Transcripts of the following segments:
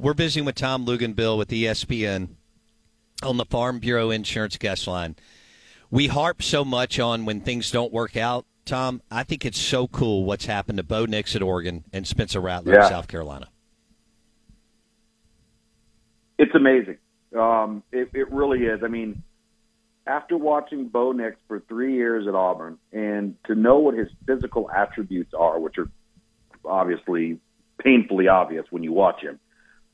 We're visiting with Tom Luginbill with ESPN on the Farm Bureau Insurance Guest Line. We harp so much on when things don't work out. Tom, I think it's so cool what's happened to Bo Nix at Oregon and Spencer Rattler Yeah. at South Carolina. It's amazing. Um, it, it really is. I mean, after watching Bo Nix for three years at Auburn, and to know what his physical attributes are, which are obviously painfully obvious when you watch him,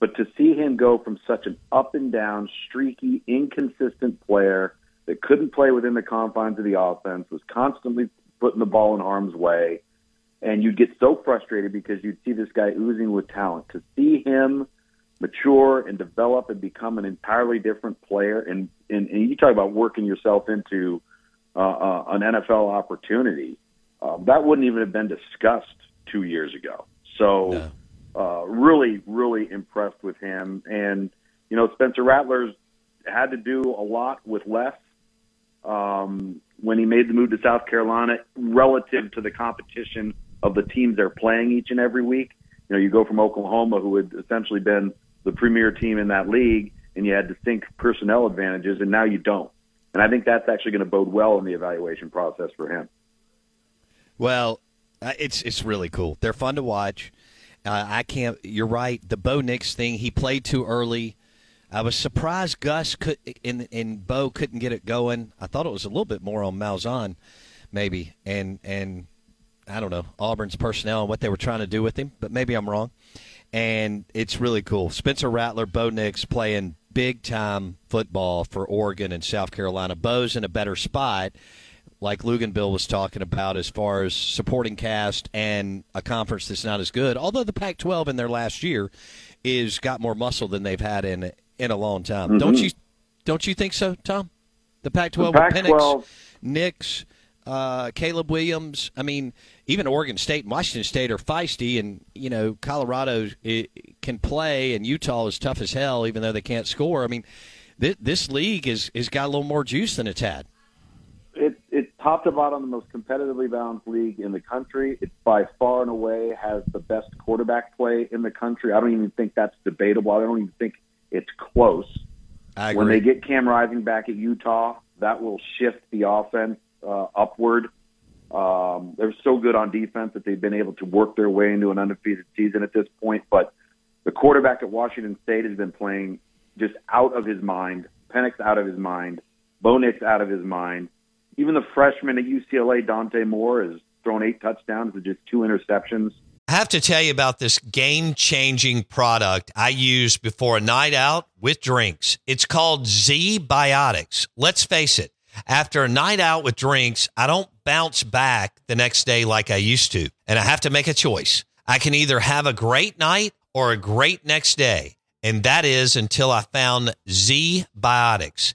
but to see him go from such an up and down, streaky, inconsistent player that couldn't play within the confines of the offense, was constantly putting the ball in harm's way, and you'd get so frustrated because you'd see this guy oozing with talent. To see him mature and develop and become an entirely different player. And, and, and you talk about working yourself into uh, uh, an NFL opportunity. Um, that wouldn't even have been discussed two years ago. So, uh, really, really impressed with him. And, you know, Spencer Rattler's had to do a lot with less um, when he made the move to South Carolina relative to the competition of the teams they're playing each and every week. You know, you go from Oklahoma, who had essentially been the premier team in that league, and you had distinct personnel advantages, and now you don't. And I think that's actually going to bode well in the evaluation process for him. Well, uh, it's it's really cool. They're fun to watch. Uh, I can't. You're right. The Bo Nix thing. He played too early. I was surprised Gus could and and Bo couldn't get it going. I thought it was a little bit more on Malzahn, maybe, and and I don't know Auburn's personnel and what they were trying to do with him, but maybe I'm wrong. And it's really cool. Spencer Rattler, Bo Nix playing big time football for Oregon and South Carolina. Bo's in a better spot like Luginbill was talking about as far as supporting cast and a conference that's not as good. Although the Pac-12 in their last year is got more muscle than they've had in in a long time. Mhm. Don't you don't you think so, Tom? The Pac-12 The with Penix, Pac-12 Nix, uh, Caleb Williams. I mean, even Oregon State and Washington State are feisty, and you know Colorado i can play, and Utah is tough as hell, even though they can't score. I mean, this, this league is is got a little more juice than it's had. Top to bottom the most competitively balanced league in the country. It by far and away has the best quarterback play in the country. I don't even think that's debatable. I don't even think it's close. I When they get Cam Rising back at Utah, that will shift the offense uh, upward. Um, they're so good on defense that they've been able to work their way into an undefeated season at this point. But the quarterback at Washington State has been playing just out of his mind. Penix out of his mind. Bo Nix out of his mind. Even the freshman at UCLA, Dante Moore, has thrown eight touchdowns with just two interceptions. I have to tell you about this game changing product I use before a night out with drinks. It's called Z Biotics. Let's face it, after a night out with drinks, I don't bounce back the next day like I used to. And I have to make a choice. I can either have a great night or a great next day. And that is until I found Z Biotics.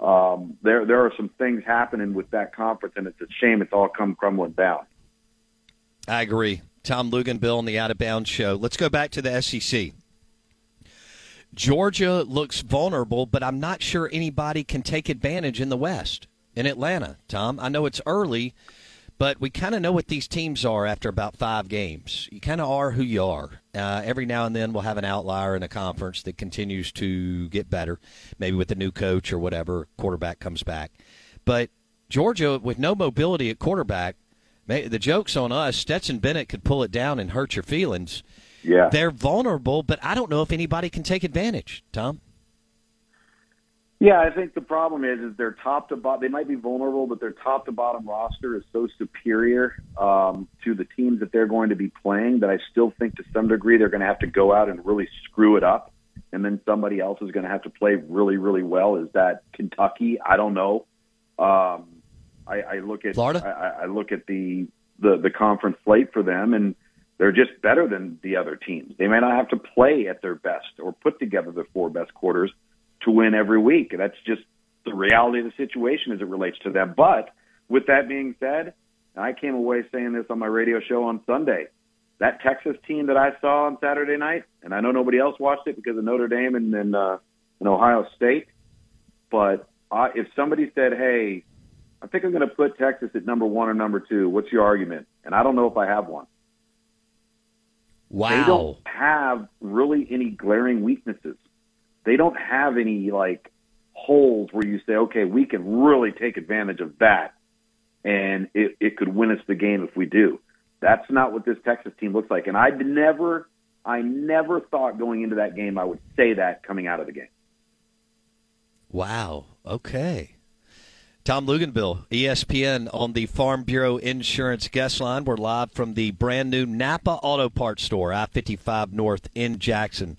Um, there, there are some things happening with that conference, and it's a shame it's all come crumbling down. I agree. Tom Luginbill on the Out of Bounds show. Let's go back to the SEC. Georgia looks vulnerable, but I'm not sure anybody can take advantage in the West in Atlanta. Tom, I know it's early, but we kind of know what these teams are after about five games. You kind of are who you are. Uh, every now and then we'll have an outlier in a conference that continues to get better, maybe with a new coach or whatever, quarterback comes back. But Georgia, with no mobility at quarterback, may- the joke's on us. Stetson Bennett could pull it down and hurt your feelings. Yeah. They're vulnerable, but I don't know if anybody can take advantage, Tom. Yeah, I think the problem is is their top to bottom. They might be vulnerable, but their top to bottom roster is so superior um, to the teams that they're going to be playing that I still think to some degree they're going to have to go out and really screw it up, and then somebody else is going to have to play really, really well. Is that Kentucky? I don't know. Um, I, I look at Florida. I, I look at the, the the conference slate for them, and they're just better than the other teams. They may not have to play at their best or put together the four best quarters to win every week. That's just the reality of the situation as it relates to them. But with that being said, I came away saying this on my radio show on Sunday. That Texas team that I saw on Saturday night, and I know nobody else watched it because of Notre Dame and, and, uh, and Ohio State, but uh, if somebody said, "Hey, I think I'm going to put Texas at number one or number two," what's your argument? And I don't know if I have one. Wow. They don't have really any glaring weaknesses they don't have any like holes where you say, okay, we can really take advantage of that, and it, it could win us the game if we do. That's not what this Texas team looks like, and I'd never, I never thought going into that game I would say that coming out of the game. Wow. Okay. Tom Luginbill, ESPN on the Farm Bureau Insurance guest line. We're live from the brand new Napa Auto Parts store, I 55 North in Jackson.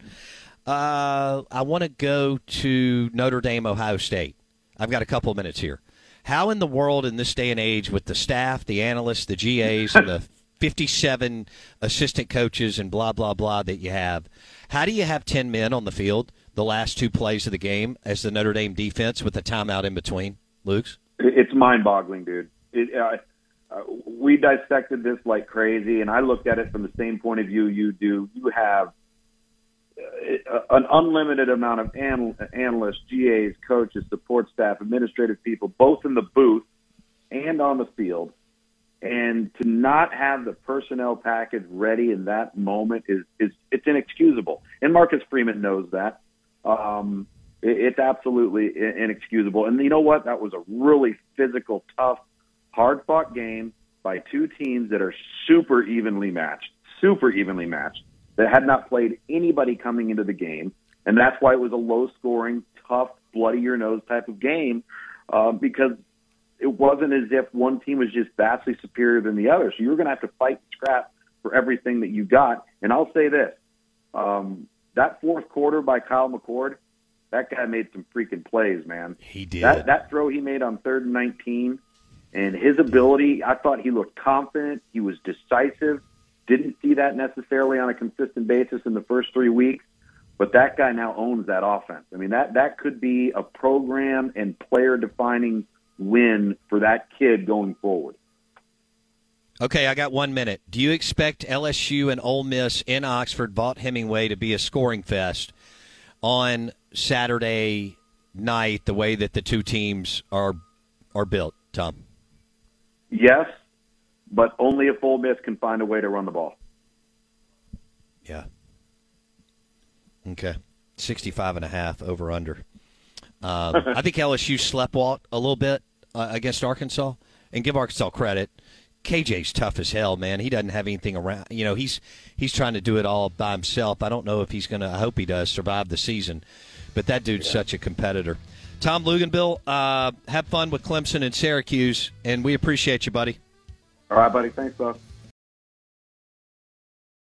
Uh, I want to go to Notre Dame, Ohio State. I've got a couple of minutes here. How in the world, in this day and age, with the staff, the analysts, the GAs, and the 57 assistant coaches and blah, blah, blah that you have, how do you have 10 men on the field the last two plays of the game as the Notre Dame defense with a timeout in between? Luke's? It's mind boggling, dude. It, uh, uh, we dissected this like crazy, and I looked at it from the same point of view you do. You have an unlimited amount of analysts, GAs, coaches, support staff, administrative people, both in the booth and on the field. And to not have the personnel package ready in that moment is, is it's inexcusable. And Marcus Freeman knows that. Um, it, it's absolutely inexcusable. And you know what? That was a really physical, tough, hard fought game by two teams that are super evenly matched, super evenly matched that had not played anybody coming into the game, and that's why it was a low scoring, tough, bloody your nose type of game uh, because it wasn't as if one team was just vastly superior than the other. So you were going to have to fight and scrap for everything that you got. And I'll say this: um, that fourth quarter by Kyle McCord, that guy made some freaking plays, man. He did. That, that throw he made on third and 19 and his ability, I thought he looked confident. He was decisive. Didn't see that necessarily on a consistent basis in the first three weeks, but that guy now owns that offense. I mean, that that could be a program and player defining win for that kid going forward. Okay, I got one minute. Do you expect LSU and Ole Miss in Oxford, Vaught Hemingway, to be a scoring fest on Saturday night? The way that the two teams are are built, Tom. Yes, but only if Ole Miss can find a way to run the ball. Yeah. Okay. 65 and a half over under. Um, I think LSU sleptwalked a little bit uh, against Arkansas, and give Arkansas credit. KJ's tough as hell, man. He doesn't have anything around. You know, he's he's trying to do it all by himself. I don't know if he's going to. I hope he does survive the season, but that dude's yeah. such a competitor. Tom Luginbill, uh, have fun with Clemson and Syracuse, and we appreciate you, buddy. All right, buddy. Thanks, boss.